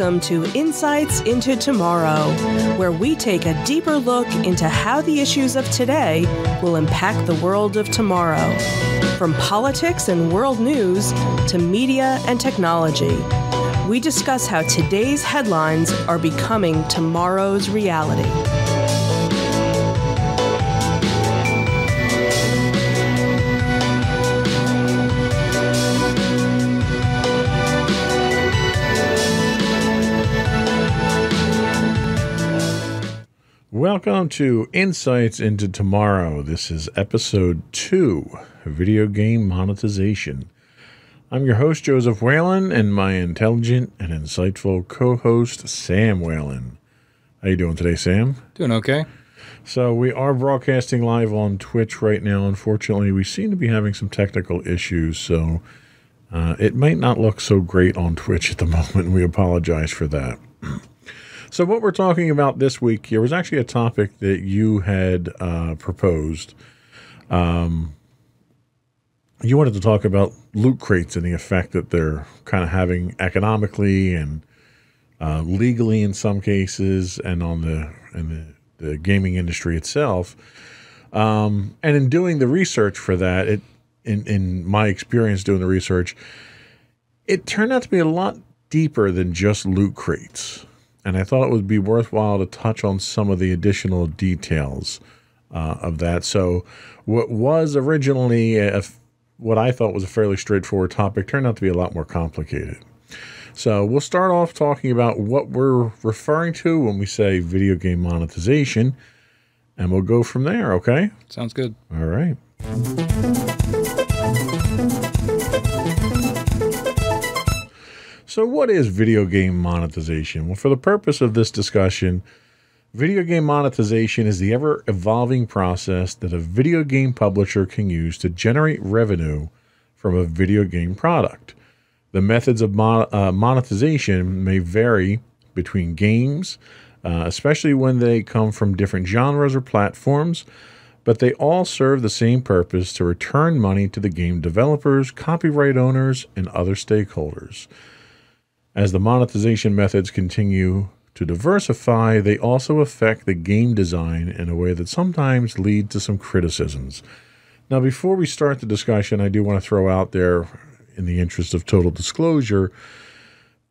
Welcome to Insights into Tomorrow, where we take a deeper look into how the issues of today will impact the world of tomorrow. From politics and world news to media and technology, we discuss how today's headlines are becoming tomorrow's reality. Welcome to Insights into Tomorrow. This is episode two video game monetization. I'm your host, Joseph Whalen, and my intelligent and insightful co host, Sam Whalen. How you doing today, Sam? Doing okay. So we are broadcasting live on Twitch right now. Unfortunately, we seem to be having some technical issues, so uh, it might not look so great on Twitch at the moment. We apologize for that. So, what we're talking about this week here was actually a topic that you had uh, proposed. Um, you wanted to talk about loot crates and the effect that they're kind of having economically and uh, legally in some cases, and on the and the, the gaming industry itself. Um, and in doing the research for that, it in in my experience doing the research, it turned out to be a lot deeper than just loot crates and I thought it would be worthwhile to touch on some of the additional details uh, of that. So, what was originally a, what I thought was a fairly straightforward topic turned out to be a lot more complicated. So, we'll start off talking about what we're referring to when we say video game monetization, and we'll go from there, okay? Sounds good. All right. So, what is video game monetization? Well, for the purpose of this discussion, video game monetization is the ever evolving process that a video game publisher can use to generate revenue from a video game product. The methods of mon- uh, monetization may vary between games, uh, especially when they come from different genres or platforms, but they all serve the same purpose to return money to the game developers, copyright owners, and other stakeholders. As the monetization methods continue to diversify, they also affect the game design in a way that sometimes lead to some criticisms. Now, before we start the discussion, I do want to throw out there, in the interest of total disclosure,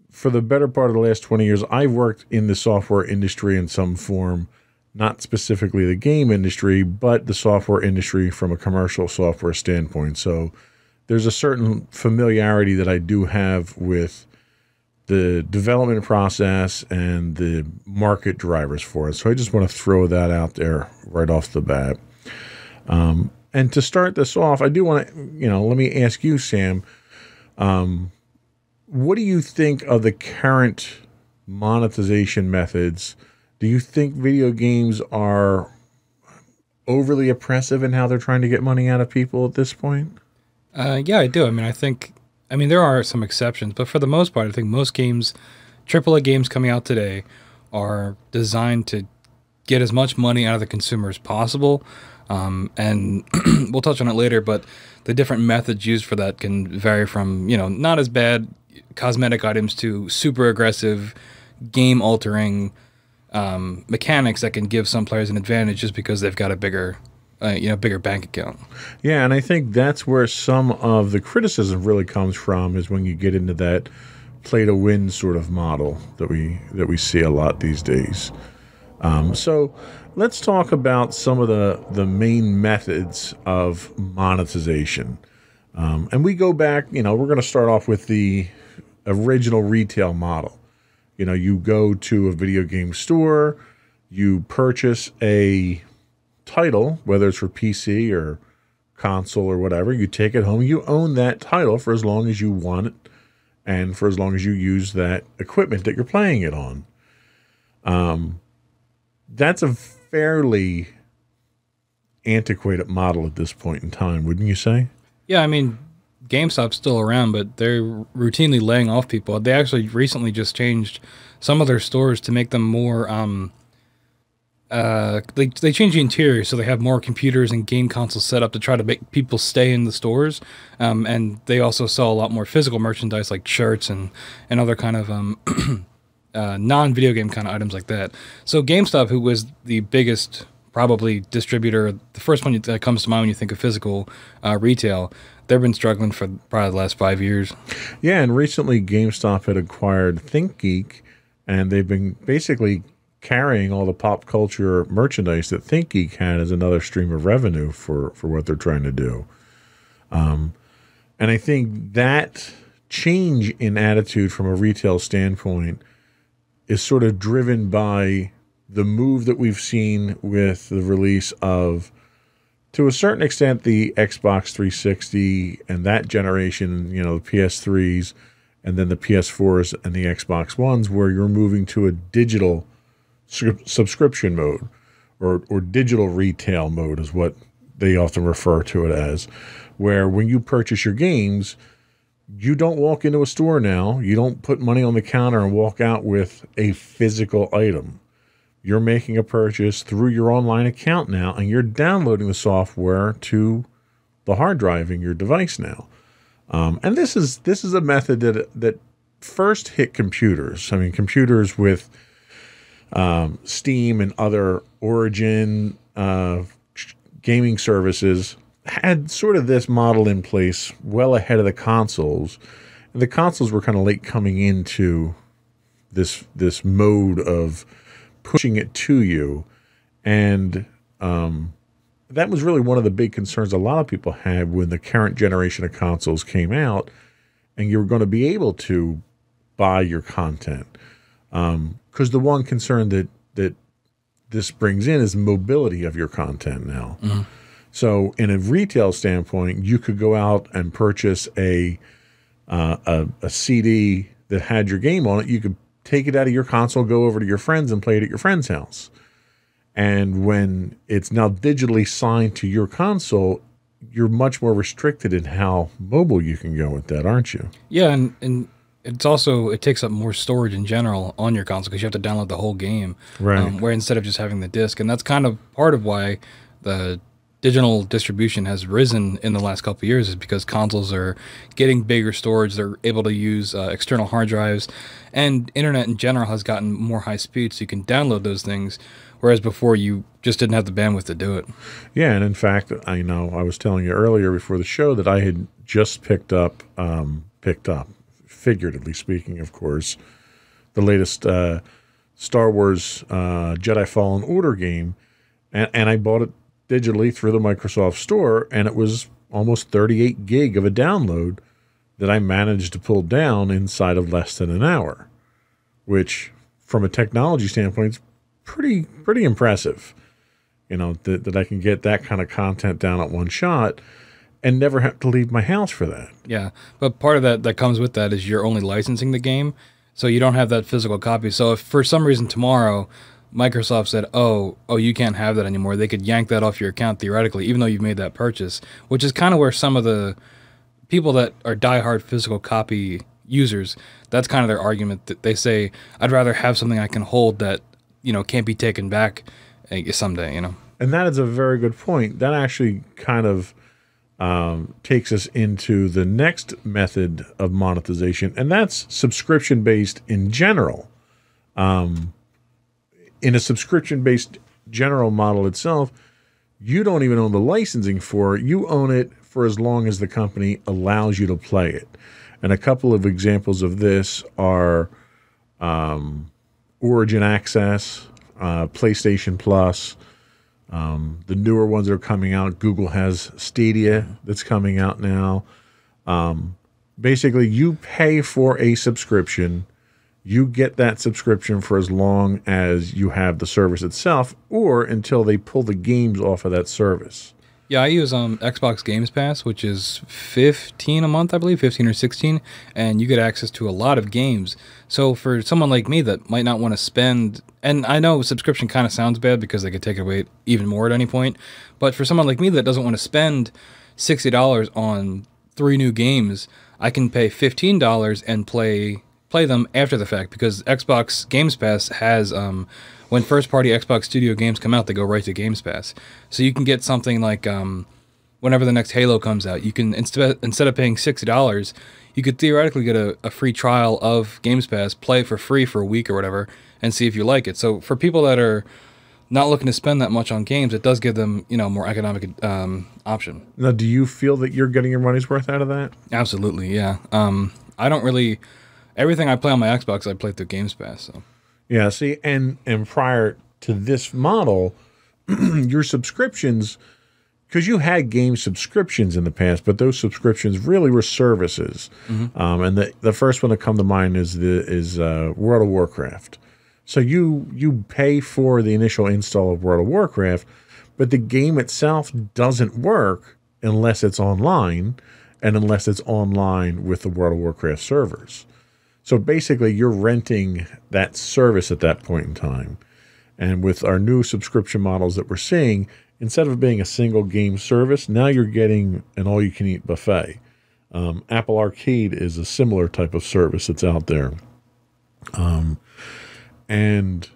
for the better part of the last 20 years, I've worked in the software industry in some form, not specifically the game industry, but the software industry from a commercial software standpoint. So there's a certain familiarity that I do have with the development process and the market drivers for it. So I just want to throw that out there right off the bat. Um, and to start this off, I do want to, you know, let me ask you, Sam, um, what do you think of the current monetization methods? Do you think video games are overly oppressive in how they're trying to get money out of people at this point? Uh, yeah, I do. I mean, I think I mean, there are some exceptions, but for the most part, I think most games, AAA games coming out today, are designed to get as much money out of the consumer as possible. Um, and we'll touch on it later, but the different methods used for that can vary from, you know, not as bad cosmetic items to super aggressive, game altering um, mechanics that can give some players an advantage just because they've got a bigger uh, you know bigger bank account. Yeah, and I think that's where some of the criticism really comes from is when you get into that play to win sort of model that we that we see a lot these days. Um, so let's talk about some of the the main methods of monetization. Um, and we go back, you know, we're going to start off with the original retail model. You know, you go to a video game store, you purchase a title, whether it's for PC or console or whatever, you take it home, you own that title for as long as you want it and for as long as you use that equipment that you're playing it on. Um, that's a fairly antiquated model at this point in time, wouldn't you say? Yeah, I mean, GameStop's still around, but they're routinely laying off people. They actually recently just changed some of their stores to make them more. Um, uh, they they change the interior so they have more computers and game consoles set up to try to make people stay in the stores. Um, and they also sell a lot more physical merchandise like shirts and and other kind of um, uh, non video game kind of items like that. So GameStop, who was the biggest probably distributor, the first one that comes to mind when you think of physical uh, retail, they've been struggling for probably the last five years. Yeah, and recently GameStop had acquired ThinkGeek, and they've been basically carrying all the pop culture merchandise that ThinkGeek had as another stream of revenue for for what they're trying to do. Um, and I think that change in attitude from a retail standpoint is sort of driven by the move that we've seen with the release of to a certain extent the Xbox 360 and that generation, you know, the PS3s and then the PS4s and the Xbox Ones where you're moving to a digital subscription mode or or digital retail mode is what they often refer to it as where when you purchase your games you don't walk into a store now. You don't put money on the counter and walk out with a physical item. You're making a purchase through your online account now and you're downloading the software to the hard drive in your device now. Um, and this is this is a method that that first hit computers. I mean computers with um, steam and other origin uh, gaming services had sort of this model in place well ahead of the consoles and the consoles were kind of late coming into this this mode of pushing it to you. And um, that was really one of the big concerns a lot of people had when the current generation of consoles came out, and you were going to be able to buy your content. Because the one concern that that this brings in is mobility of your content now. Mm-hmm. So, in a retail standpoint, you could go out and purchase a, uh, a a CD that had your game on it. You could take it out of your console, go over to your friends and play it at your friend's house. And when it's now digitally signed to your console, you're much more restricted in how mobile you can go with that, aren't you? Yeah, and, and it's also it takes up more storage in general on your console because you have to download the whole game, right? Um, where instead of just having the disc, and that's kind of part of why the digital distribution has risen in the last couple years is because consoles are getting bigger storage. They're able to use uh, external hard drives, and internet in general has gotten more high speed, so you can download those things. Whereas before, you just didn't have the bandwidth to do it. Yeah, and in fact, I know I was telling you earlier before the show that I had just picked up, um, picked up, figuratively speaking, of course, the latest uh, Star Wars uh, Jedi Fallen Order game, and, and I bought it digitally through the Microsoft Store, and it was almost 38 gig of a download that I managed to pull down inside of less than an hour, which, from a technology standpoint, is pretty pretty impressive. You know that that I can get that kind of content down at one shot and never have to leave my house for that. Yeah, but part of that that comes with that is you're only licensing the game, so you don't have that physical copy. So if for some reason tomorrow Microsoft said, "Oh, oh, you can't have that anymore." They could yank that off your account theoretically, even though you've made that purchase, which is kind of where some of the people that are diehard physical copy users, that's kind of their argument. That they say, "I'd rather have something I can hold that you know can't be taken back eh, someday," you know. And that is a very good point. That actually kind of um, takes us into the next method of monetization, and that's subscription based in general. Um, in a subscription based general model itself, you don't even own the licensing for it. You own it for as long as the company allows you to play it. And a couple of examples of this are um, Origin Access, uh, PlayStation Plus, um, the newer ones are coming out. Google has Stadia that's coming out now. Um, basically, you pay for a subscription you get that subscription for as long as you have the service itself or until they pull the games off of that service. Yeah, I use um Xbox Games Pass, which is fifteen a month, I believe, fifteen or sixteen, and you get access to a lot of games. So for someone like me that might not want to spend, and I know subscription kind of sounds bad because they could take it away even more at any point, but for someone like me that doesn't want to spend sixty dollars on three new games, I can pay fifteen dollars and play play them after the fact because Xbox Games Pass has um when first party Xbox Studio games come out, they go right to Games Pass. So you can get something like um, whenever the next Halo comes out, you can instead instead of paying sixty dollars, you could theoretically get a, a free trial of Games Pass, play for free for a week or whatever, and see if you like it. So for people that are not looking to spend that much on games, it does give them you know more economic um, option. Now, do you feel that you're getting your money's worth out of that? Absolutely, yeah. Um, I don't really everything I play on my Xbox, I play through Games Pass. So Yeah, see, and and prior to this model, your subscriptions, because you had game subscriptions in the past, but those subscriptions really were services. Um, and the the first one to come to mind is the is uh, World of Warcraft. So you you pay for the initial install of World of Warcraft, but the game itself doesn't work unless it's online, and unless it's online with the World of Warcraft servers. So basically, you're renting that service at that point in time. And with our new subscription models that we're seeing, instead of being a single game service, now you're getting an all you can eat buffet. Um, Apple Arcade is a similar type of service that's out there. Um, and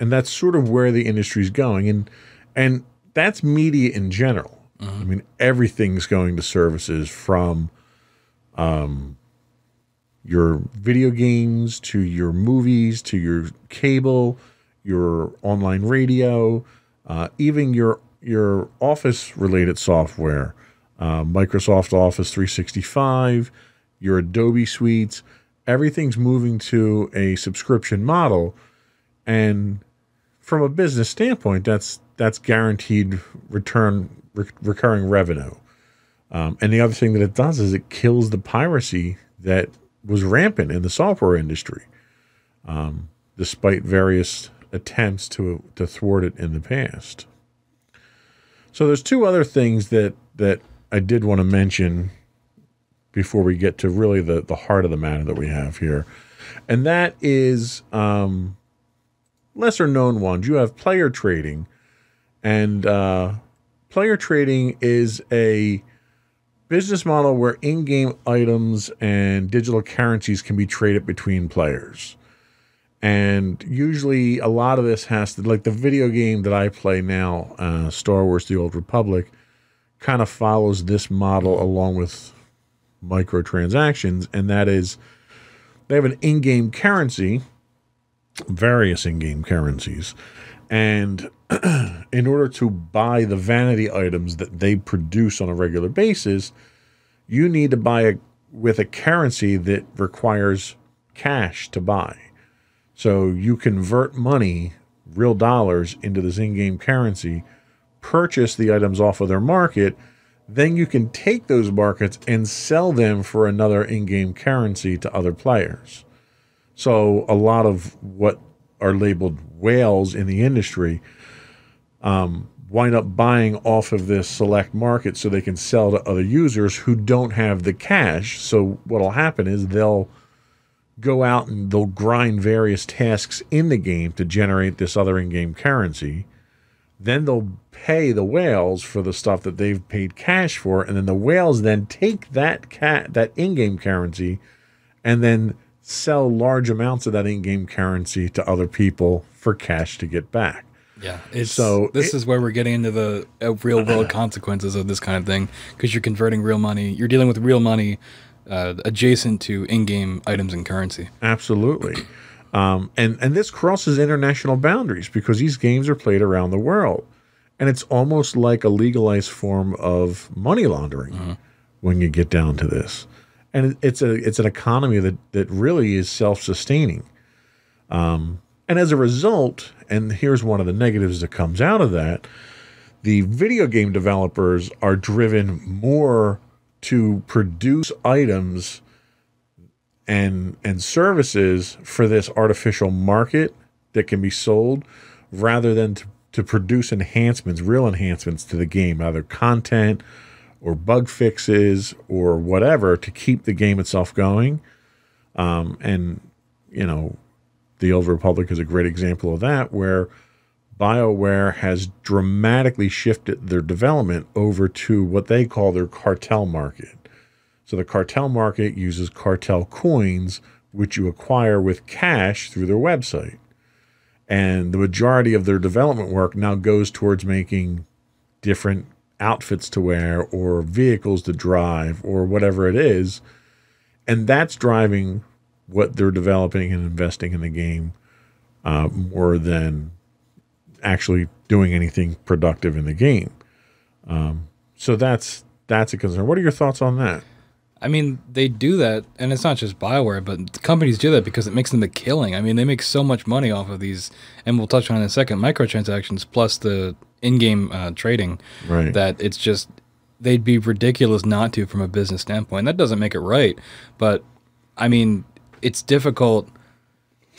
and that's sort of where the industry's going. And and that's media in general. I mean, everything's going to services from your video games to your movies to your cable, your online radio, uh, even your your office related software, uh, Microsoft Office 365, your Adobe suites, everything's moving to a subscription model, and from a business standpoint, that's that's guaranteed return re- recurring revenue. Um, and the other thing that it does is it kills the piracy that was rampant in the software industry, um, despite various attempts to to thwart it in the past. So there's two other things that that I did want to mention before we get to really the the heart of the matter that we have here, and that is um, lesser known ones. You have player trading, and uh, player trading is a business model where in-game items and digital currencies can be traded between players. And usually a lot of this has to like the video game that I play now, uh, Star Wars The Old Republic, kind of follows this model along with microtransactions, and that is they have an in-game currency, various in-game currencies, and in order to buy the vanity items that they produce on a regular basis, you need to buy it with a currency that requires cash to buy. So you convert money, real dollars, into this in game currency, purchase the items off of their market, then you can take those markets and sell them for another in game currency to other players. So a lot of what are labeled whales in the industry um, wind up buying off of this select market so they can sell to other users who don't have the cash. So what'll happen is they'll go out and they'll grind various tasks in the game to generate this other in-game currency. Then they'll pay the whales for the stuff that they've paid cash for, and then the whales then take that cat that in-game currency and then sell large amounts of that in-game currency to other people for cash to get back. Yeah, it's So this it- is where we're getting into the uh, real world consequences of this kind of thing because you're converting real money. You're dealing with real money uh, adjacent to in-game items and currency. Absolutely. Um, and and this crosses international boundaries because these games are played around the world, and it's almost like a legalized form of money laundering when you get down to this. And it's a it's an economy that that really is self sustaining. Um, and as a result, and here's one of the negatives that comes out of that, the video game developers are driven more to produce items and and services for this artificial market that can be sold rather than to to produce enhancements, real enhancements to the game, either content or bug fixes or whatever to keep the game itself going. Um, and, you know, the Old Republic is a great example of that, where BioWare has dramatically shifted their development over to what they call their cartel market. So the cartel market uses cartel coins, which you acquire with cash through their website. And the majority of their development work now goes towards making different outfits to wear or vehicles to drive or whatever it is. And that's driving what they're developing and investing in the game uh, more than actually doing anything productive in the game. Um, so that's that's a concern. What are your thoughts on that? I mean, they do that, and it's not just Bioware, but companies do that because it makes them a killing. I mean, they make so much money off of these, and we'll touch on in a second, microtransactions plus the in-game uh, trading. Right. That it's just they'd be ridiculous not to from a business standpoint. That doesn't make it right, but I mean, it's difficult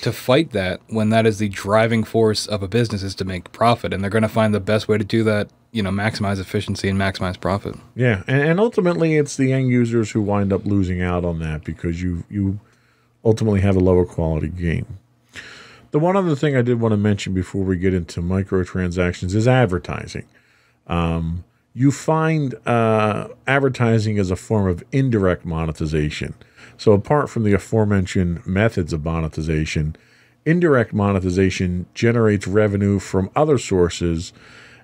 to fight that when that is the driving force of a business is to make profit, and they're going to find the best way to do that you know maximize efficiency and maximize profit. Yeah, and, and ultimately it's the end users who wind up losing out on that because you you ultimately have a lower quality game. The one other thing I did want to mention before we get into microtransactions is advertising. Um, you find uh, advertising as a form of indirect monetization. So, apart from the aforementioned methods of monetization, indirect monetization generates revenue from other sources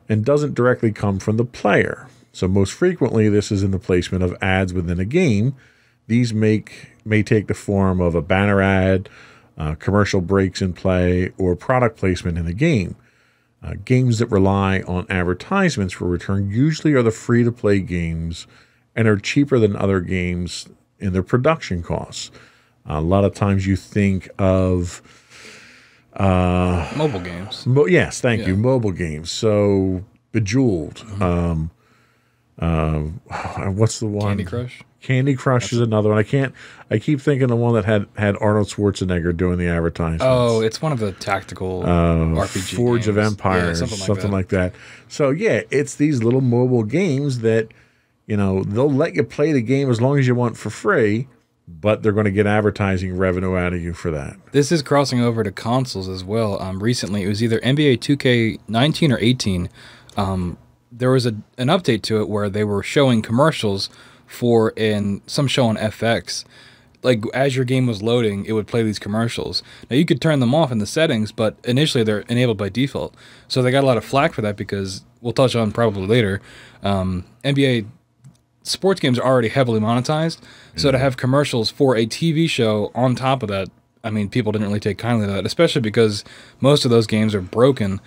and doesn't directly come from the player. So most frequently, this is in the placement of ads within a game. These make may take the form of a banner ad, uh, commercial breaks in play, or product placement in the game. Uh, games that rely on advertisements for return usually are the free to play games and are cheaper than other games in their production costs. A lot of times you think of uh, mobile games. Mo- yes, thank yeah. you. Mobile games. So Bejeweled. Mm-hmm. Um, uh, what's the one? Candy Crush. Candy Crush That's is another one. I can't. I keep thinking the one that had had Arnold Schwarzenegger doing the advertising. Oh, it's one of the tactical uh, RPG. Forge games. of Empires, yeah, something, like, something that. like that. So yeah, it's these little mobile games that you know they'll let you play the game as long as you want for free but they're going to get advertising revenue out of you for that. This is crossing over to consoles as well. Um, recently, it was either NBA 2K19 or 18. Um, there was a, an update to it where they were showing commercials for in some show on FX. Like as your game was loading, it would play these commercials. Now you could turn them off in the settings, but initially they're enabled by default. So they got a lot of flack for that because we'll touch on probably later. Um, NBA sports games are already heavily monetized. So to have commercials for a TV show on top of that, I mean, people didn't really take kindly to that, especially because most of those games are broken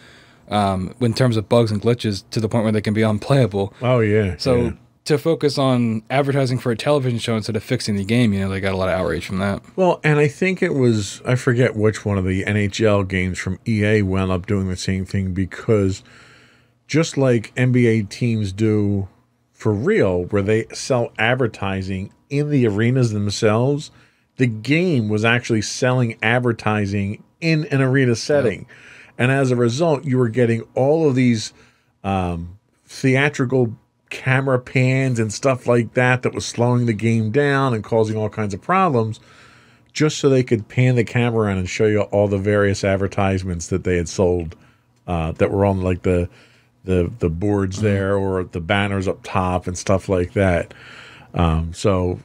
um, in terms of bugs and glitches to the point where they can be unplayable. Oh yeah. So yeah. to focus on advertising for a television show instead of fixing the game, you know, they got a lot of outrage from that. Well, and I think it was I forget which one of the NHL games from EA wound up doing the same thing because just like NBA teams do for real, where they sell advertising in the arenas themselves, the game was actually selling advertising in an arena setting. Yep. And as a result, you were getting all of these um, theatrical camera pans and stuff like that that was slowing the game down and causing all kinds of problems just so they could pan the camera around and show you all the various advertisements that they had sold uh, that were on like the the the boards mm-hmm. there or the banners up top and stuff like that. Um, so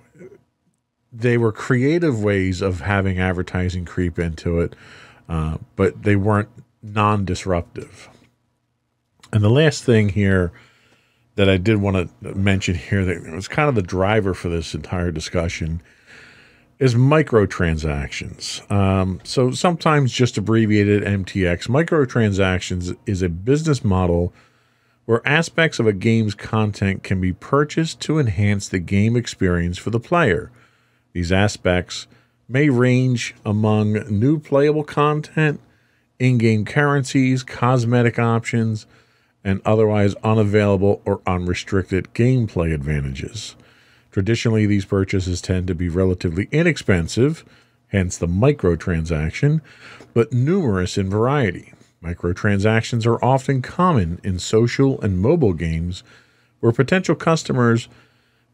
they were creative ways of having advertising creep into it, uh, but they weren't non-disruptive. And the last thing here that I did want to mention here that was kind of the driver for this entire discussion is microtransactions. Um, so sometimes just abbreviated MTX. Microtransactions is a business model where aspects of a game's content can be purchased to enhance the game experience for the player. These aspects may range among new playable content, in game currencies, cosmetic options, and otherwise unavailable or unrestricted gameplay advantages. Traditionally, these purchases tend to be relatively inexpensive, hence the microtransaction, but numerous in variety. Microtransactions are often common in social and mobile games where potential customers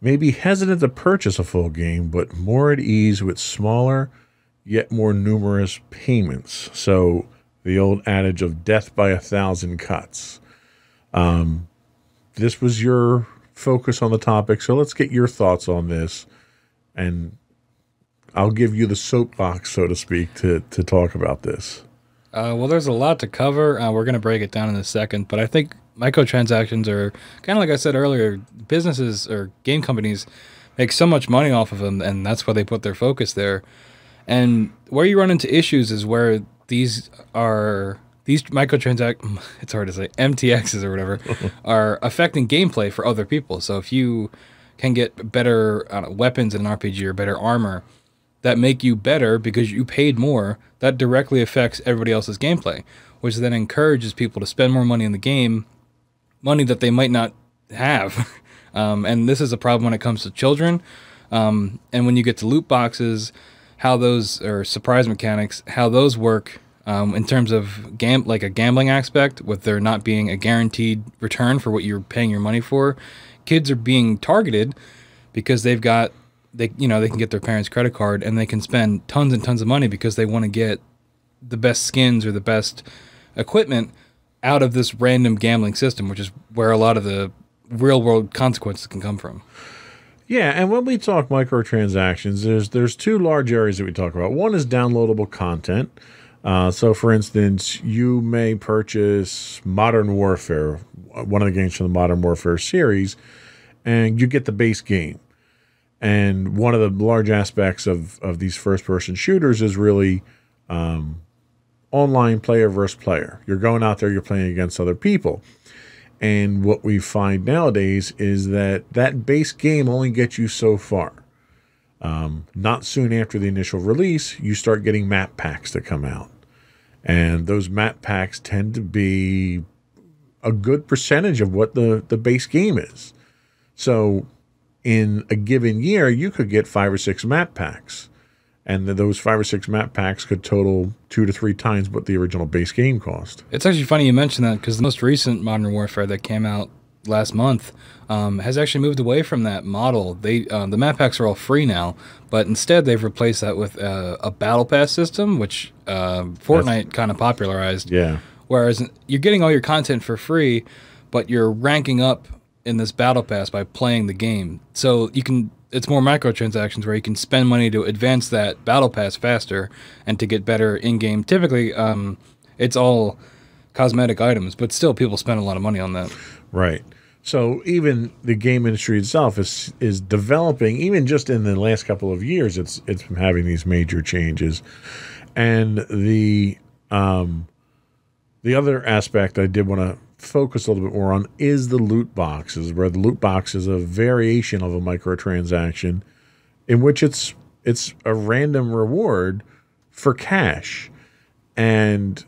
may be hesitant to purchase a full game, but more at ease with smaller yet more numerous payments. So the old adage of death by a thousand cuts. Um, this was your focus on the topic, so let's get your thoughts on this, and I'll give you the soapbox, so to speak, to to talk about this. Uh, well, there's a lot to cover. Uh, we're going to break it down in a second, but I think microtransactions are kind of like I said earlier. Businesses or game companies make so much money off of them, and that's why they put their focus there. And where you run into issues is where these are these microtransact it's hard to say MTXs or whatever are affecting gameplay for other people. So if you can get better know, weapons in an RPG or better armor that make you better because you paid more, that directly affects everybody else's gameplay, which then encourages people to spend more money in the game, money that they might not have. um, and this is a problem when it comes to children. Um, and when you get to loot boxes, how those or surprise mechanics, how those work um, in terms of gam like a gambling aspect, with there not being a guaranteed return for what you're paying your money for. Kids are being targeted because they've got they you know they can get their parents' credit card and they can spend tons and tons of money because they want to get the best skins or the best equipment out of this random gambling system, which is where a lot of the real world consequences can come from. Yeah, and when we talk microtransactions, there's there's two large areas that we talk about. One is downloadable content. Uh, so, for instance, you may purchase Modern Warfare, one of the games from the Modern Warfare series, and you get the base game. And one of the large aspects of, of these first person shooters is really um, online player versus player. You're going out there, you're playing against other people. And what we find nowadays is that that base game only gets you so far. Um, not soon after the initial release, you start getting map packs that come out. And those map packs tend to be a good percentage of what the, the base game is. So in a given year, you could get five or six map packs. And those five or six map packs could total two to three times what the original base game cost. It's actually funny you mentioned that because the most recent Modern Warfare that came out last month um, has actually moved away from that model. They uh, the map packs are all free now, but instead they've replaced that with uh, a battle pass system, which uh, Fortnite kind of popularized. Yeah. Whereas you're getting all your content for free, but you're ranking up in this battle pass by playing the game. So you can it's more microtransactions where you can spend money to advance that battle pass faster and to get better in game. Typically, um, it's all cosmetic items, but still people spend a lot of money on that. Right. So even the game industry itself is is developing. Even just in the last couple of years, it's it's been having these major changes, and the um, the other aspect I did want to focus a little bit more on is the loot boxes, where the loot box is a variation of a microtransaction, in which it's it's a random reward for cash, and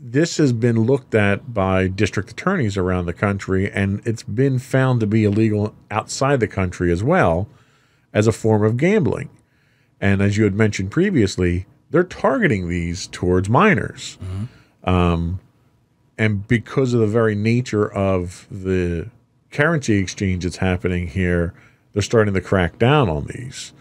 this has been looked at by district attorneys around the country, and it's been found to be illegal outside the country as well as a form of gambling. And as you had mentioned previously, they're targeting these towards minors. Mm-hmm. Um, and because of the very nature of the currency exchange that's happening here, they're starting to crack down on these.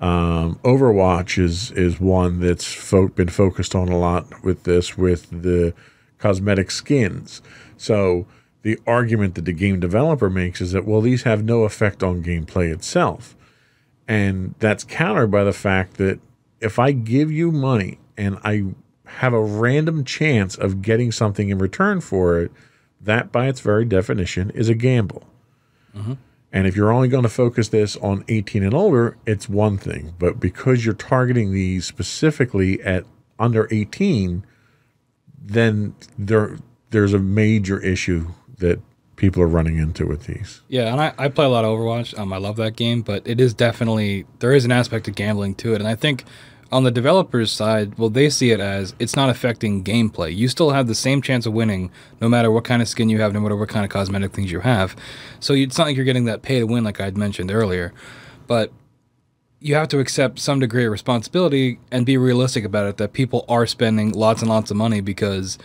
Um, Overwatch is is one that's fo- been focused on a lot with this with the cosmetic skins. So the argument that the game developer makes is that well these have no effect on gameplay itself. And that's countered by the fact that if I give you money and I have a random chance of getting something in return for it, that by its very definition is a gamble. Mm-hmm. And if you're only going to focus this on 18 and older, it's one thing. But because you're targeting these specifically at under 18, then there there's a major issue that people are running into with these. Yeah, and I, I play a lot of Overwatch. Um, I love that game, but it is definitely there is an aspect of gambling to it, and I think on the developers side, well, they see it as it's not affecting gameplay. You still have the same chance of winning no matter what kind of skin you have, no matter what kind of cosmetic things you have. So it's not like you're getting that pay to win like I'd mentioned earlier. But you have to accept some degree of responsibility and be realistic about it that people are spending lots and lots of money because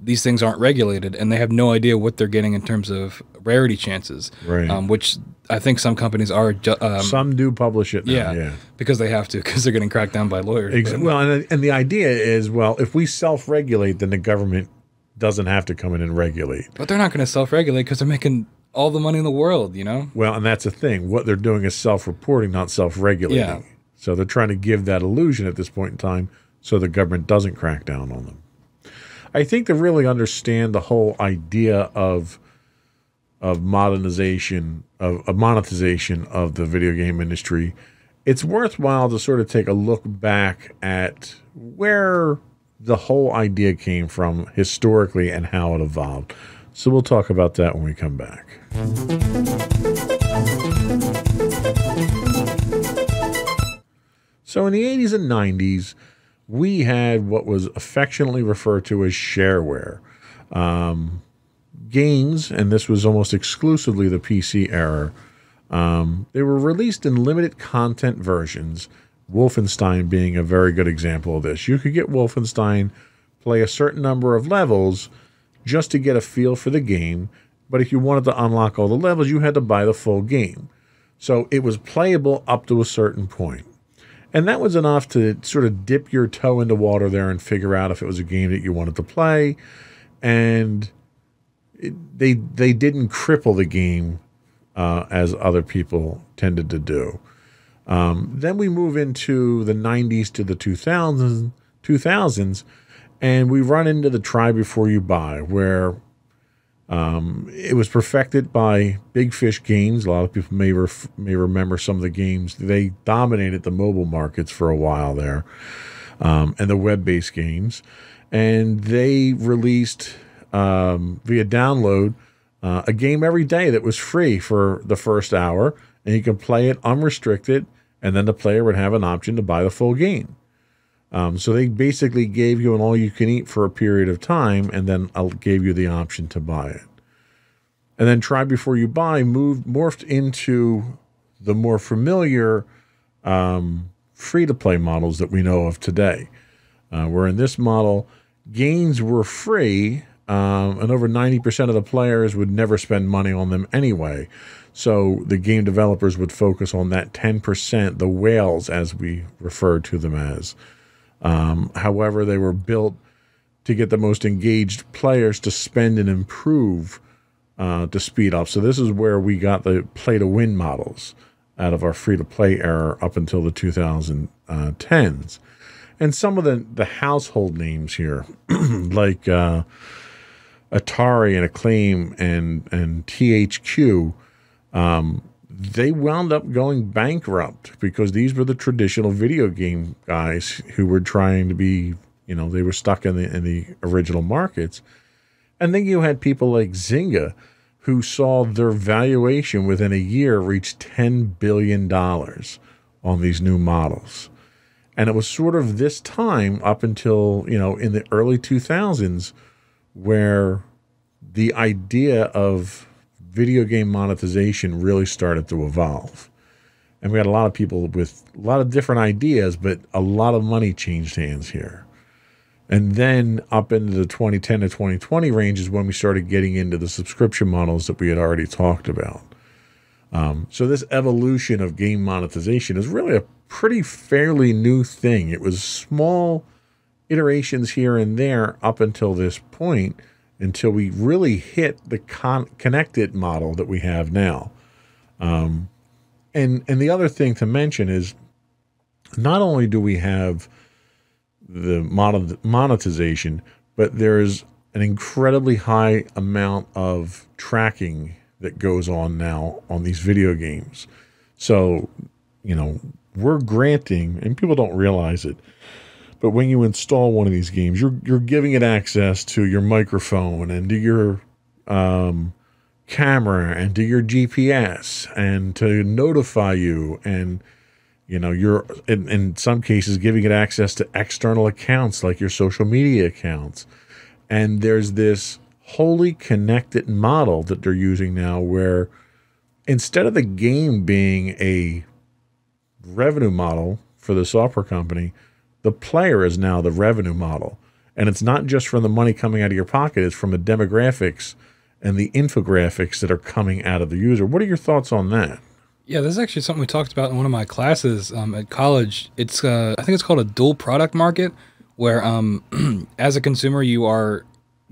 these things aren't regulated and they have no idea what they're getting in terms of rarity chances. Right. Um, which I think some companies are. Um, Some do publish it now. yeah, yeah. because they have to because they're getting cracked down by lawyers. Well, and, and the idea is, well, if we self-regulate, then the government doesn't have to come in and regulate. But they're not going to self-regulate because they're making all the money in the world. You know. Well, and that's the thing. What they're doing is self-reporting, not self-regulating. Yeah. So they're trying to give that illusion at this point in time, so the government doesn't crack down on them. I think to really understand the whole idea of of modernization of, of monetization of the video game industry, it's worthwhile to sort of take a look back at where the whole idea came from historically and how it evolved. So we'll talk about that when we come back. So in the 80s and 90s, we had what was affectionately referred to as shareware. Um, games, and this was almost exclusively the PC era, um, they were released in limited content versions, Wolfenstein being a very good example of this. You could get Wolfenstein, play a certain number of levels just to get a feel for the game, but if you wanted to unlock all the levels, you had to buy the full game. So it was playable up to a certain point. And that was enough to sort of dip your toe into water there and figure out if it was a game that you wanted to play. And it, they they didn't cripple the game uh, as other people tended to do. Um, then we move into the 90s to the 2000s, 2000s, and we run into the try before you buy, where um, it was perfected by Big Fish Games. A lot of people may ref- may remember some of the games. They dominated the mobile markets for a while there, um, and the web-based games. And they released um, via download uh, a game every day that was free for the first hour, and you can play it unrestricted. And then the player would have an option to buy the full game. Um, so they basically gave you an all you can eat for a period of time and then gave you the option to buy it. And then try before you buy moved morphed into the more familiar um, free to play models that we know of today. Uh, where in this model, gains were free, um, and over 90% of the players would never spend money on them anyway. So the game developers would focus on that 10%, the whales, as we refer to them as. Um, however, they were built to get the most engaged players to spend and improve uh, to speed up. So this is where we got the play to win models out of our free to play era up until the 2010s. And some of the, the household names here, like uh, Atari and Acclaim and, and THQ, um, they wound up going bankrupt because these were the traditional video game guys who were trying to be, you know, they were stuck in the in the original markets. And then you had people like Zynga who saw their valuation within a year reach $10 billion on these new models. And it was sort of this time up until, you know, in the early 2000s where the idea of video game monetization really started to evolve. And we had a lot of people with a lot of different ideas, but a lot of money changed hands here. And then up into the 2010 to 2020 range is when we started getting into the subscription models that we had already talked about. Um, so this evolution of game monetization is really a pretty fairly new thing. It was small iterations here and there up until this point, until we really hit the con- connected model that we have now. Um, and and the other thing to mention is, not only do we have the monet- monetization, but there's an incredibly high amount of tracking that goes on now on these video games. So, you know, we're granting, and people don't realize it, but when you install one of these games, you're you're giving it access to your microphone and to your um, camera and to your GPS and to notify you and you know you're in, in some cases giving it access to external accounts like your social media accounts. And there's this wholly connected model that they're using now where instead of the game being a revenue model for the software company the player is now the revenue model And it's not just from the money coming out of your pocket, it's from the demographics and the infographics that are coming out of the user. What are your thoughts on that? Yeah, this is actually something we talked about in one of my classes um, at college. It's uh, I think it's called a dual product market, where um, as a consumer you are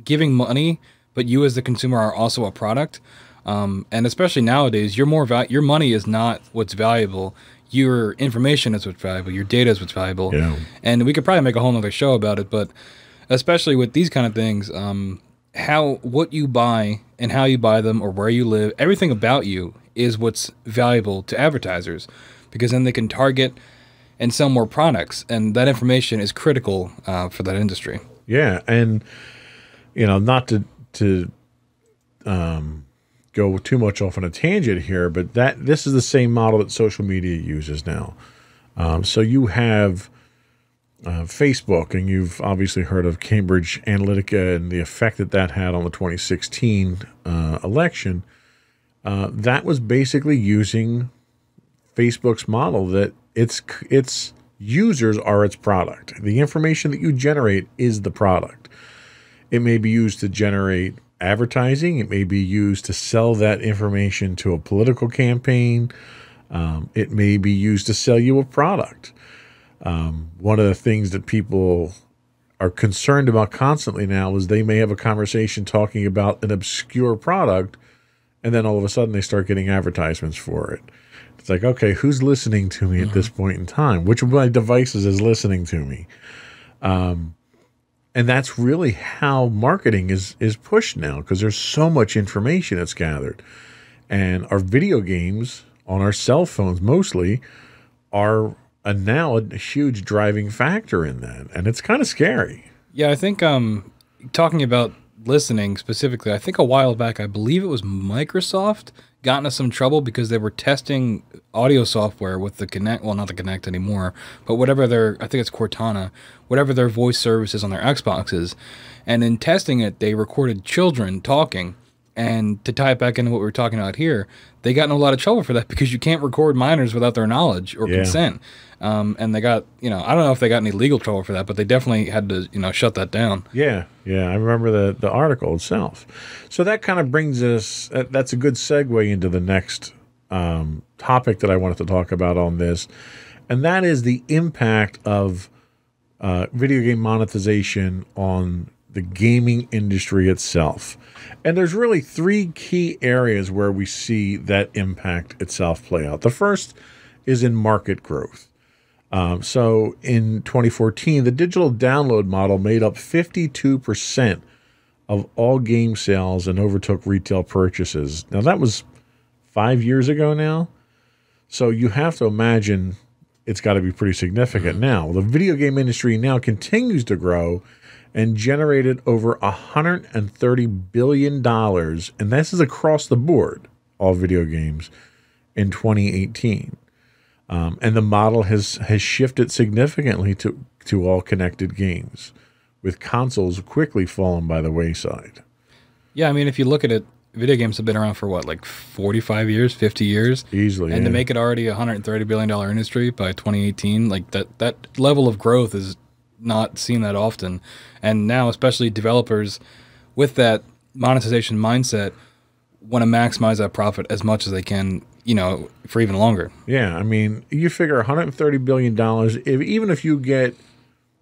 giving money, but you as the consumer are also a product. Um, and especially nowadays, your more your money is not what's valuable. Your information is what's valuable. Your data is what's valuable. Yeah. And we could probably make a whole other show about it, but especially with these kind of things, um, how what you buy and how you buy them or where you live, everything about you is what's valuable to advertisers, because then they can target and sell more products, and that information is critical uh, for that industry. Yeah, and you know, not to to um, go too much off on a tangent here, but that this is the same model that social media uses now. Um, so you have uh, Facebook, and you've obviously heard of Cambridge Analytica and the effect that that had on the 2016 uh, election. Uh, that was basically using Facebook's model that its its users are its product. The information that you generate is the product. It may be used to generate advertising. It may be used to sell that information to a political campaign. Um, it may be used to sell you a product. Um, one of the things that people are concerned about constantly now is they may have a conversation talking about an obscure product, and then all of a sudden they start getting advertisements for it. It's like, okay, who's listening to me at this point in time? Which of my devices is listening to me? Um, and that's really how marketing is is pushed now because there's so much information that's gathered, and our video games on our cell phones mostly are a now a huge driving factor in that, and it's kind of scary. Yeah, I think um, talking about listening specifically, I think a while back, I believe it was Microsoft got into some trouble because they were testing audio software with the Kinect, Well, not the Kinect anymore, but whatever their I think it's Cortana, whatever their voice services on their Xboxes, and in testing it, they recorded children talking. And to tie it back into what we were talking about here, they got in a lot of trouble for that because you can't record minors without their knowledge or Yeah. consent. Um, and they got, you know, I don't know if they got any legal trouble for that, but they definitely had to, you know, shut that down. Yeah, yeah, I remember the the article itself. So that kind of brings us. that- That's a good segue into the next um, topic that I wanted to talk about on this, and that is the impact of uh, video game monetization on the gaming industry itself. And there's really three key areas where we see that impact itself play out. The first is in market growth. Um, so in 2014, the digital download model made up 52% of all game sales and overtook retail purchases. Now, that was five years ago now. So you have to imagine it's got to be pretty significant now. The video game industry now continues to grow and generated over $130 billion. And this is across the board, all video games, in 2018. Um, and the model has has shifted significantly to to all connected games, with consoles quickly falling by the wayside. Yeah, I mean, if you look at it, video games have been around for what, like 45 years, 50 years? Easily, and to make it already a 130 billion dollar industry by 2018 like that that level of growth is not seen that often and now especially developers with that monetization mindset want to maximize that profit as much as they can you know for even longer Yeah, I mean, you figure 130 billion dollars. If even if you get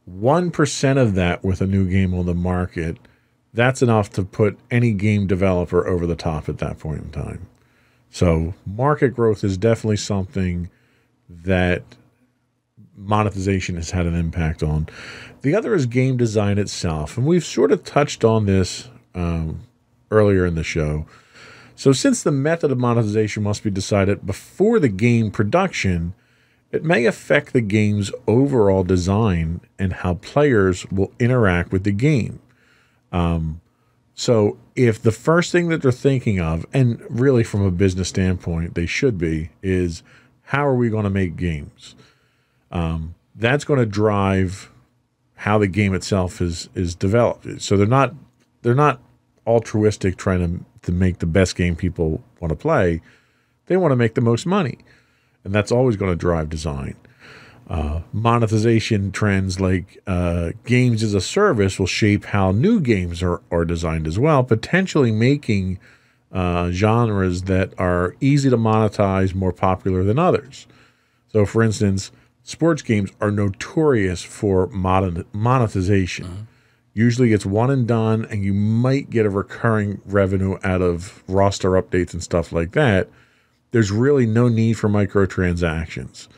one percent of that with a new game on the market, that's enough to put any game developer over the top at that point in time. So, market growth is definitely something that monetization has had an impact on. The other is game design itself, and we've sort of touched on this um, earlier in the show. So, since the method of monetization must be decided before the game production, it may affect the game's overall design and how players will interact with the game. Um, so, if the first thing that they're thinking of, and really from a business standpoint, they should be, is how are we going to make games? Um, that's going to drive how the game itself is is developed. So they're not they're not altruistic trying to to make the best game people want to play. They want to make the most money, and that's always going to drive design. uh, monetization trends like uh, games as a service will shape how new games are, are designed as well, potentially making uh, genres that are easy to monetize more popular than others. So, for instance, sports games are notorious for monetization. Uh-huh. Usually it's one and done, and you might get a recurring revenue out of roster updates and stuff like that. There's really no need for microtransactions.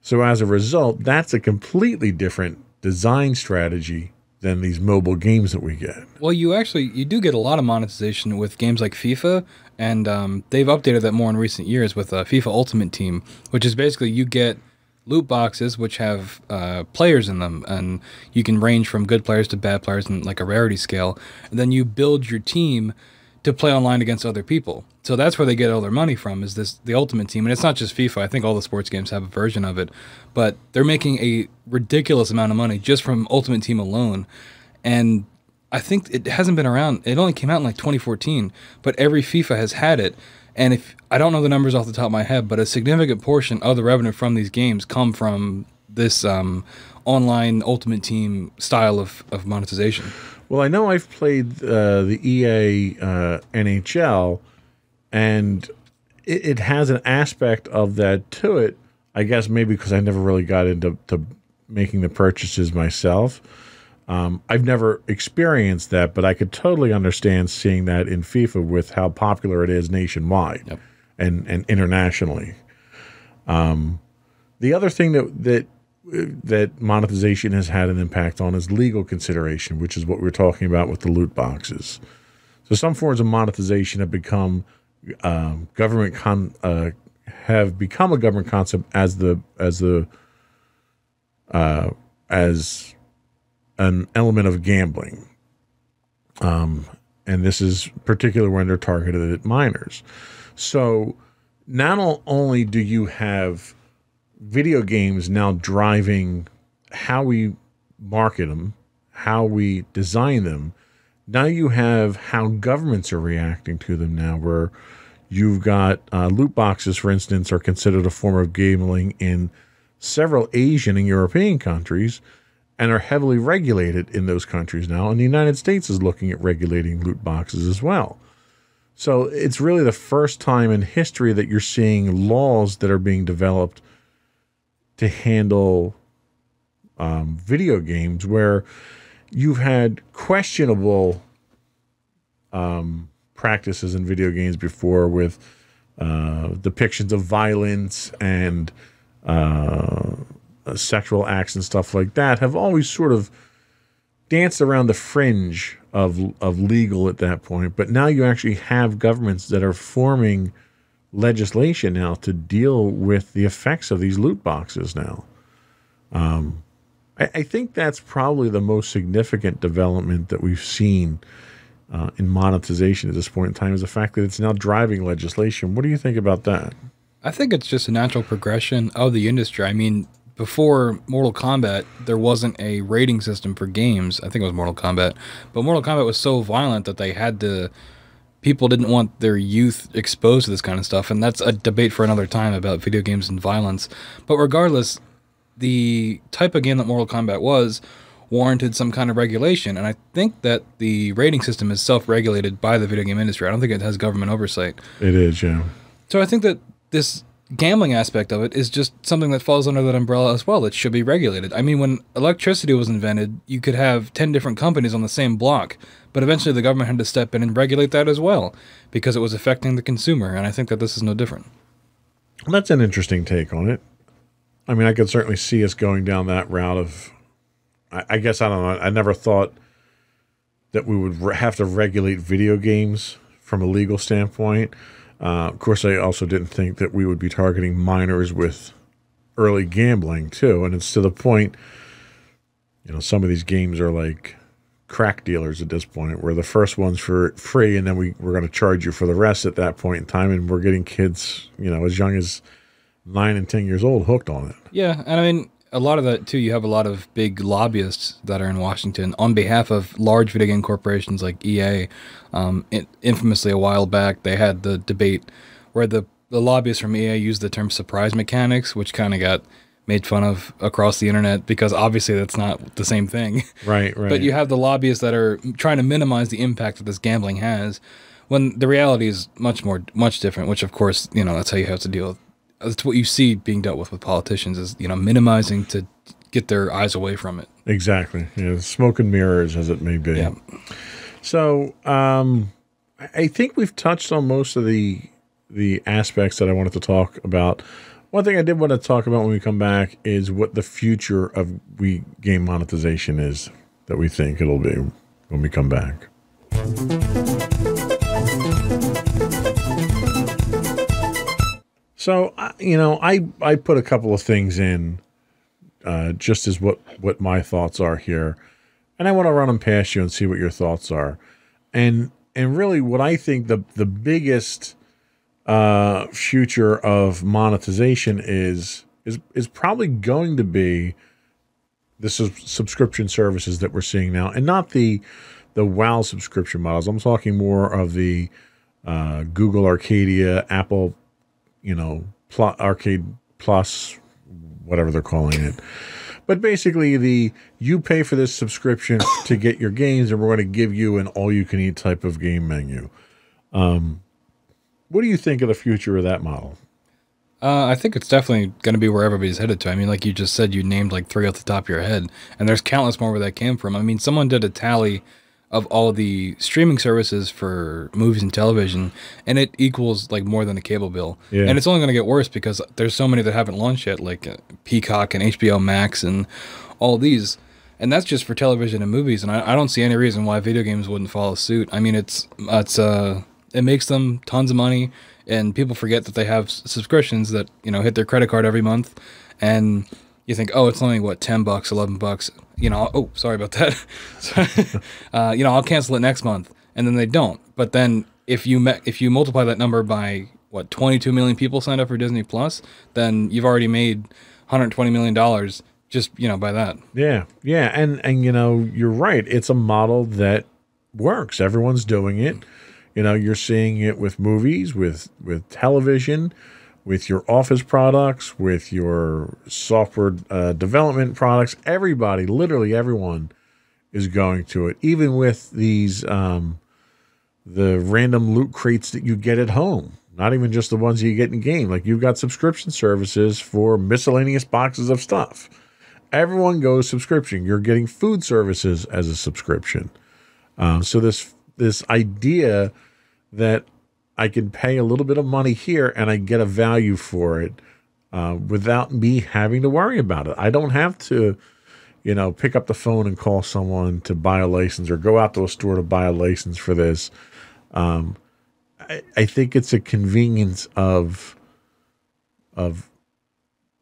So as a result, that's a completely different design strategy than these mobile games that we get. Well, you actually you do get a lot of monetization with games like FIFA, and um, they've updated that more in recent years with uh, FIFA Ultimate Team, which is basically you get loot boxes which have uh, players in them and you can range from good players to bad players in like a rarity scale. And then you build your team to play online against other people. So that's where they get all their money from is this the ultimate team. And it's not just fifa. I think all the sports games have a version of it. But they're making a ridiculous amount of money just from ultimate team alone. And i think it hasn't been around it only came out in like 2014 but every fifa has had it and if I don't know the numbers off the top of my head, but a significant portion of the revenue from these games come from this um, online Ultimate Team style of, of monetization. Well, I know I've played uh, the EA uh, NHL, and it, it, has an aspect of that to it. I guess maybe because I never really got into making the purchases myself. Um, I've never experienced that, but I could totally understand seeing that in FIFA with how popular it is nationwide yep. and and internationally. Um, the other thing that that that monetization has had an impact on is legal consideration, which is what we are talking about with the loot boxes. So some forms of monetization have become um, government con uh, have become a government concept as the as the uh, as an element of gambling. Um, and this is particular when they're targeted at minors. So not only do you have video games now driving how we market them, how we design them, now you have how governments are reacting to them now, where you've got uh, loot boxes, for instance, are considered a form of gambling in several Asian and European countries and are heavily regulated in those countries now. And the United States is looking at regulating loot boxes as well. So it's really the first time in history that you're seeing laws that are being developed to handle um, video games where you've had questionable um, practices in video games before with uh, depictions of violence and uh, uh, sexual acts and stuff like that have always sort of danced around the fringe of of legal at that point. But now you actually have governments that are forming legislation now to deal with the effects of these loot boxes now. Um, I, I, think that's probably the most significant development that we've seen uh, in monetization at this point in time is the fact that it's now driving legislation. What do you think about that? I think it's just a natural progression of the industry. I mean, before Mortal Kombat, there wasn't a rating system for games. I think it was Mortal Kombat, but Mortal Kombat was so violent that they had to. People didn't want their youth exposed to this kind of stuff, and that's a debate for another time about video games and violence. But regardless, the type of game that Mortal Kombat was warranted some kind of regulation, and I think that the rating system is self-regulated by the video game industry. I don't think it has government oversight. It is, yeah. So I think that this gambling aspect of it is just something that falls under that umbrella as well. It should be regulated. I mean, when electricity was invented, you could have 10 different companies on the same block, but eventually the government had to step in and regulate that as well because it was affecting the consumer. And I think that this is no different. Well, that's an interesting take on it. I mean, I could certainly see us going down that route of, I, I guess, I don't know. I never thought that we would have to regulate video games from a legal standpoint. Uh, of course, I also didn't think that we would be targeting minors with early gambling too, and it's to the point. You know, some of these games are like crack dealers at this point, where the first one's for free, and then we we're going to charge you for the rest at that point in time, and we're getting kids, you know, as young as nine and ten years old hooked on it. Yeah, and I mean, a lot of that too. You have a lot of big lobbyists that are in Washington on behalf of large video game corporations like EA. Um, it, infamously, a while back, they had the debate where the the lobbyists from EA used the term surprise mechanics, which kind of got made fun of across the internet because obviously that's not the same thing. Right, right. But you have the lobbyists that are trying to minimize the impact that this gambling has when the reality is much more much different, which of course, you know, that's how you have to deal with that's what you see being dealt with with politicians is, you know, minimizing to get their eyes away from it. Exactly. Yeah, smoke and mirrors as it may be. Yeah. So, um, I think we've touched on most of the the aspects that I wanted to talk about. One thing I did want to talk about when we come back is what the future of we game monetization is that we think it'll be when we come back. So, you know, I I put a couple of things in uh, just as what what my thoughts are here, and I want to run them past you and see what your thoughts are, and and really what I think the the biggest uh, future of monetization is is is probably going to be the sub- subscription services that we're seeing now, and not the the WoW subscription models. I'm talking more of the uh, Google Arcadia, Apple, you know, pl- Arcade Plus, whatever they're calling it. But basically, the you pay for this subscription to get your games, and we're going to give you an all-you-can-eat type of game menu. Um, what do you think of the future of that model? Uh, I think it's definitely going to be where everybody's headed to. I mean, like you just said, you named like three off the top of your head, and there's countless more where that came from. I mean, someone did a tally of all the streaming services for movies and television, and it equals like more than a cable bill. Yeah. And it's only going to get worse because there's so many that haven't launched yet, like uh, Peacock and HBO Max and all these. And that's just for television and movies, and I, I don't see any reason why video games wouldn't follow suit. I mean, it's it's uh it makes them tons of money, and people forget that they have subscriptions that you know hit their credit card every month, and you think, oh, it's only what ten bucks, eleven bucks. You know, oh, sorry about that. Uh, you know, I'll cancel it next month, and then they don't. But then if you me- if you multiply that number by what 22 million people signed up for Disney Plus, then you've already made 120 million dollars just you know by that. Yeah, yeah, and and you know you're right. It's a model that works. Everyone's doing it. You know, you're seeing it with movies, with with television, with your office products, with your software uh, development products. Everybody, literally everyone, is going to it. Even with these um, the random loot crates that you get at home. Not even just the ones you get in game. Like you've got subscription services for miscellaneous boxes of stuff everyone goes subscription. You're getting food services as a subscription. Um, so this this idea that I can pay a little bit of money here and I get a value for it uh, without me having to worry about it. I don't have to, you know, pick up the phone and call someone to buy a license or go out to a store to buy a license for this. Um, I, I think it's a convenience of of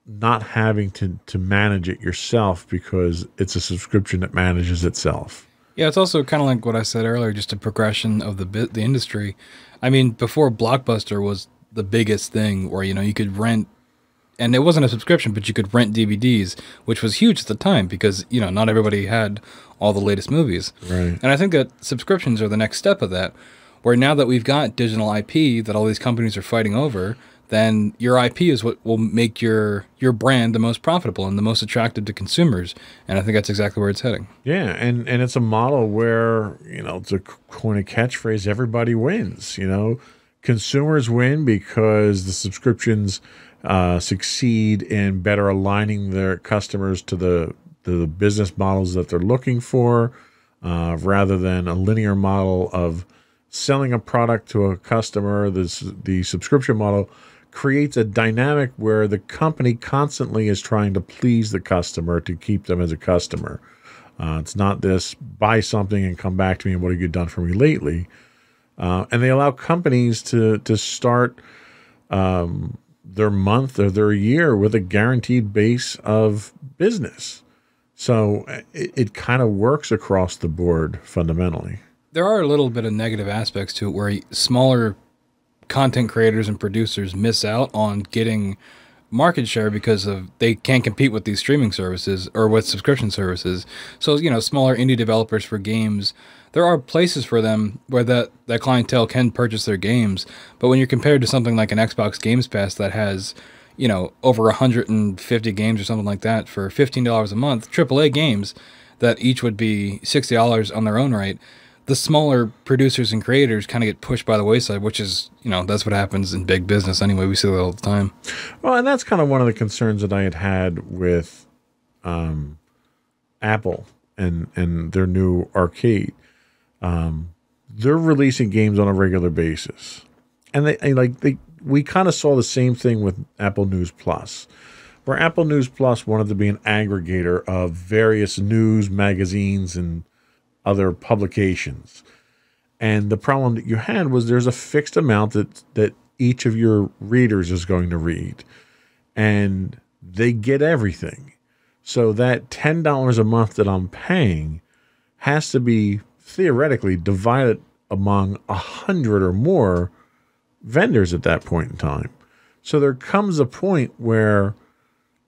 not having to to manage it yourself because it's a subscription that manages itself. Yeah, it's also kind of like what I said earlier, just a progression of the bit, the industry. I mean, before Blockbuster was the biggest thing, where you know you could rent, and it wasn't a subscription, but you could rent DVDs, which was huge at the time because you know not everybody had all the latest movies. Right. And I think that subscriptions are the next step of that, where now that we've got digital IP that all these companies are fighting over, then your IP is what will make your your brand the most profitable and the most attractive to consumers. And I think that's exactly where it's heading. Yeah, and and it's a model where you know to coin a catchphrase, everybody wins. You know, consumers win because the subscriptions uh, succeed in better aligning their customers to the to the business models that they're looking for, uh, rather than a linear model of selling a product to a customer. This the subscription model creates a dynamic where the company constantly is trying to please the customer to keep them as a customer. Uh, it's not this buy something and come back to me and what have you done for me lately. Uh, and they allow companies to to start um, their month or their year with a guaranteed base of business. So it, it kind of works across the board fundamentally. there are a little bit of negative aspects to it where smaller content creators and producers miss out on getting market share because of they can't compete with these streaming services or with subscription services. So, you know, smaller indie developers for games, there are places for them where that, that clientele can purchase their games. But when you're compared to something like an Xbox Games Pass that has, you know, over 150 games or something like that for $15 a month, AAA games that each would be $60 on their own right, the smaller producers and creators kind of get pushed by the wayside, which is, you know, that's what happens in big business anyway. We see that all the time. Well, and that's kind of one of the concerns that I had had with um, Apple and and their new arcade. Um, they're releasing games on a regular basis, and they and like they we kind of saw the same thing with Apple News Plus, where Apple News Plus wanted to be an aggregator of various news magazines and other publications. And the problem that you had was there's a fixed amount that that each of your readers is going to read, and they get everything. So that ten dollars a month that I'm paying has to be theoretically divided among a hundred or more vendors at that point in time. So there comes a point where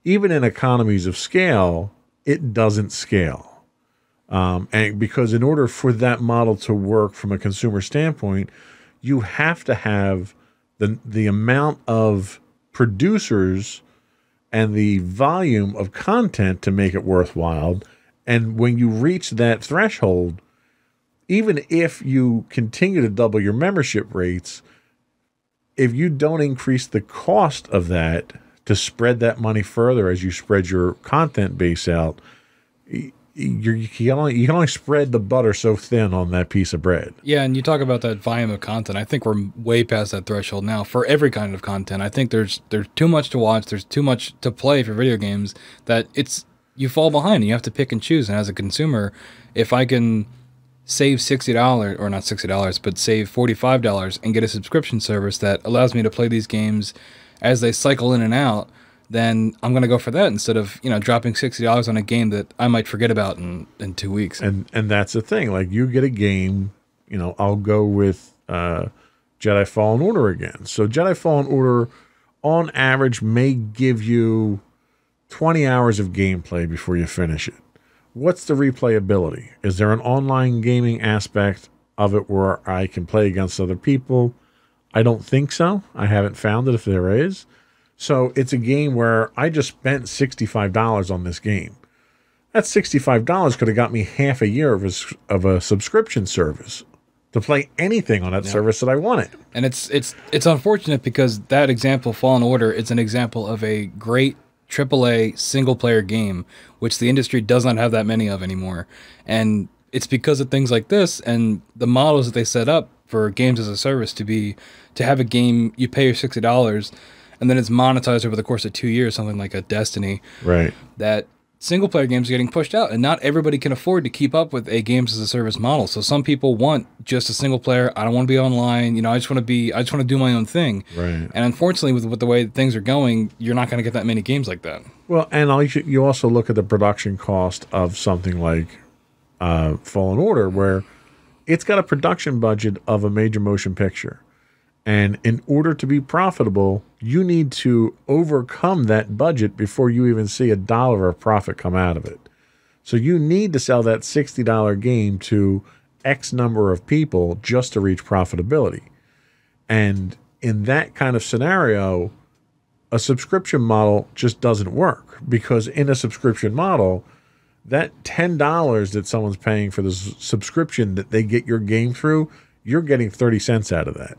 even in economies of scale, it doesn't scale. Um, and because in order for that model to work from a consumer standpoint, you have to have the the amount of producers and the volume of content to make it worthwhile. And when you reach that threshold, even if you continue to double your membership rates, if you don't increase the cost of that to spread that money further as you spread your content base out, you can only you can only spread the butter so thin on that piece of bread. Yeah, and you talk about that volume of content. I think we're way past that threshold now for every kind of content. I think there's there's too much to watch. There's too much to play for video games that it's you fall behind and you have to pick and choose. And as a consumer, if I can save $60 or not $60 but save $45 and get a subscription service that allows me to play these games as they cycle in and out then i'm going to go for that instead of you know dropping $60 on a game that i might forget about in, in two weeks And and that's the thing. Like you get a game, you know, I'll go with uh, Jedi Fallen Order again. So Jedi Fallen Order, on average, may give you 20 hours of gameplay before you finish it. What's the replayability? Is there an online gaming aspect of it where I can play against other people? I don't think so. I haven't found it if there is. So it's a game where I just spent $65 on this game. That $65 could have got me half a year of a, of a subscription service to play anything on that service that I wanted. and it's it's it's unfortunate because that example fallen order is an example of a great AAA single player game which the industry does not have that many of anymore and it's because of things like this and the models that they set up for games as a service to be to have a game you pay your $60 and then it's monetized over the course of 2 years something like a Destiny Right. that single player games are getting pushed out and not everybody can afford to keep up with a games as a service model so some people want just a single player i don't want to be online you know i just want to be i just want to do my own thing Right. and unfortunately with, with the way things are going you're not going to get that many games like that Well, and you also look at the production cost of something like uh, Fallen Order, where it's got a production budget of a major motion picture. And in order to be profitable, you need to overcome that budget before you even see a dollar of profit come out of it. So you need to sell that $60 game to X number of people just to reach profitability. And in that kind of scenario, a subscription model just doesn't work because in a subscription model, that ten dollars that someone's paying for the subscription that they get your game through, you're getting thirty cents out of that.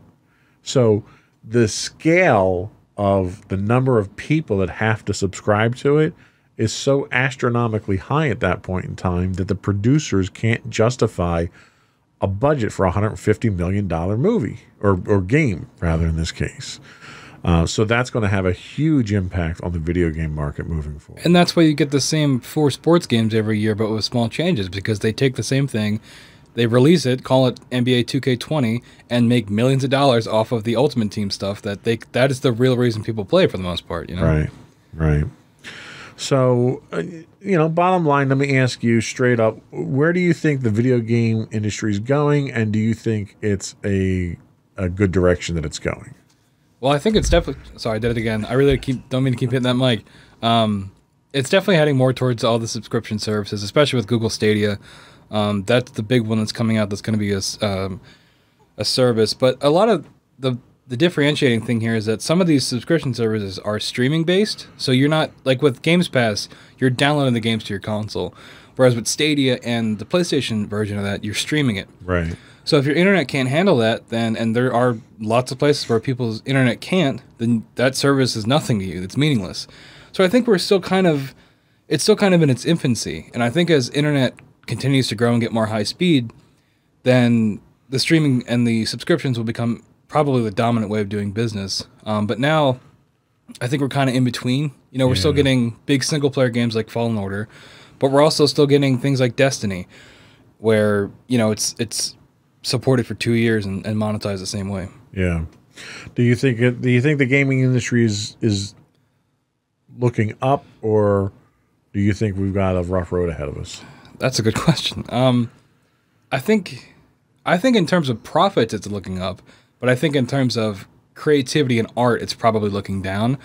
So the scale of the number of people that have to subscribe to it is so astronomically high at that point in time that the producers can't justify a budget for a $150 million movie or, or game, rather, in this case. Uh, so that's going to have a huge impact on the video game market moving forward. and that's why you get the same four sports games every year but with small changes because they take the same thing they release it call it nba 2k20 and make millions of dollars off of the ultimate team stuff that they that is the real reason people play for the most part you know Right, right. So, uh, you know, bottom line, let me ask you straight up where do you think the video game industry is going, and do you think it's a, a good direction that it's going? Well, I think it's definitely. Sorry, I did it again. I really keep don't mean to keep hitting that mic. Um, it's definitely heading more towards all the subscription services, especially with Google Stadia. Um, that's the big one that's coming out. That's going to be a um, a service, but a lot of the the differentiating thing here is that some of these subscription services are streaming based. So you're not like with Games Pass, you're downloading the games to your console. Whereas with Stadia and the PlayStation version of that, you're streaming it. Right. So if your internet can't handle that, then and there are lots of places where people's internet can't, then that service is nothing to you. It's meaningless. So I think we're still kind of it's still kind of in its infancy. And I think as internet continues to grow and get more high speed, then the streaming and the subscriptions will become probably the dominant way of doing business. Um, but now, I think we're kind of in between. You know, we're still getting big single player games like Fallen Order, but we're also still getting things like Destiny, where you know it's it's supported for two years and, and monetized the same way. Yeah. Do you think it, do you think the gaming industry is is looking up or do you think we've got a rough road ahead of us? That's a good question. Um, I think, I think in terms of profits, it's looking up, but I think in terms of creativity and art, it's probably looking down,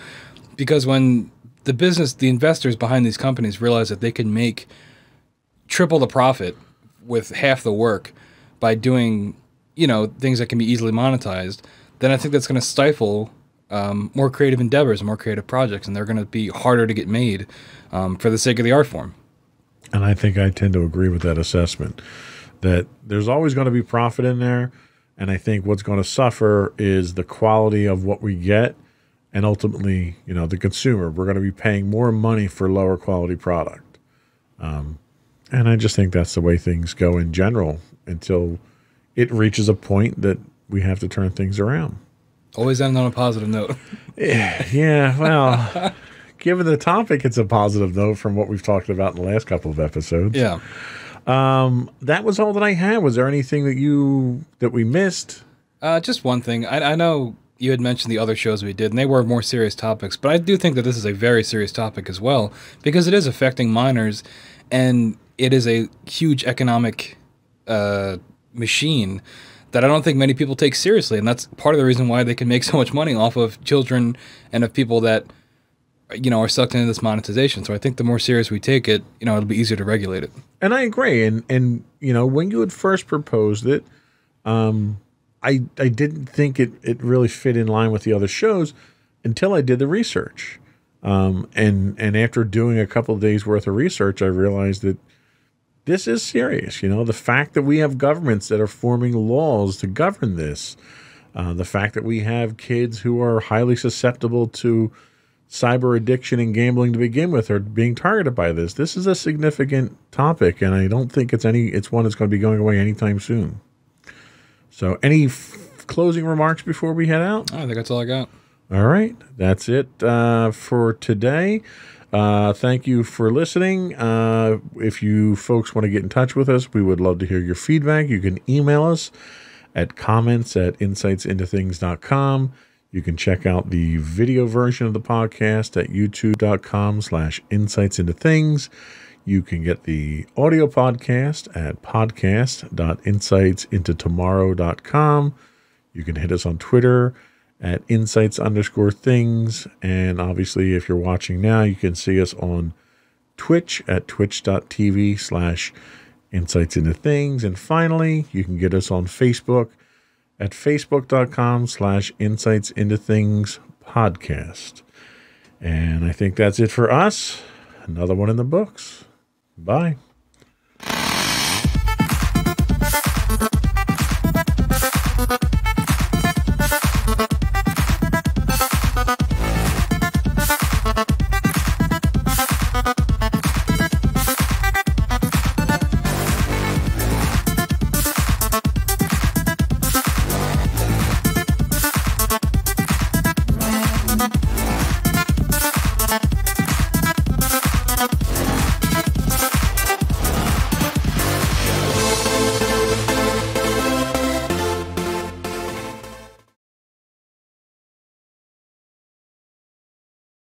because when the business, the investors behind these companies realize that they can make triple the profit with half the work by doing, you know, things that can be easily monetized, then I think that's going to stifle um, more creative endeavors more creative projects, and they're going to be harder to get made um, for the sake of the art form. And I think I tend to agree with that assessment that there's always going to be profit in there. And I think what's going to suffer is the quality of what we get. And ultimately, you know, the consumer, we're going to be paying more money for lower quality product. Um, and I just think that's the way things go in general until it reaches a point that we have to turn things around. Always end on a positive note. Yeah, well, given the topic, it's a positive note from what we've talked about in the last couple of episodes. Yeah. that was all that I had. Was there anything that you that we missed? Uh, just one thing. I, I know you had mentioned the other shows we did, and they were more serious topics, but I do think that this is a very serious topic as well because it is affecting minors, and it is a huge economic uh, machine that I don't think many people take seriously, and that's part of the reason why they can make so much money off of children and of people that you know are sucked into this monetization. So I think the more serious we take it, you know, it'll be easier to regulate it. And I agree. And and you know when you had first proposed it, um, I I didn't think it it really fit in line with the other shows until I did the research. Um, and and after doing a couple of days worth of research, I realized that this is serious. You know, the fact that we have governments that are forming laws to govern this, uh, the fact that we have kids who are highly susceptible to cyber addiction and gambling to begin with are being targeted by this. This is a significant topic, and I don't think it's any. It's one that's going to be going away anytime soon. So, any f- closing remarks before we head out? I think that's all I got. All right, that's it uh, for today. Uh, thank you for listening. Uh, if you folks want to get in touch with us, we would love to hear your feedback. You can email us at comments at insightsintothings.com. You can check out the video version of the podcast at youtube.com slash insights into things. You can get the audio podcast at podcast.insightsintotomorrow.com. You can hit us on Twitter at insights underscore things. And obviously, if you're watching now, you can see us on Twitch at twitch.tv slash insights into things. And finally, you can get us on Facebook at facebook.com slash insights into things podcast. And I think that's it for us. Another one in the books. Bye.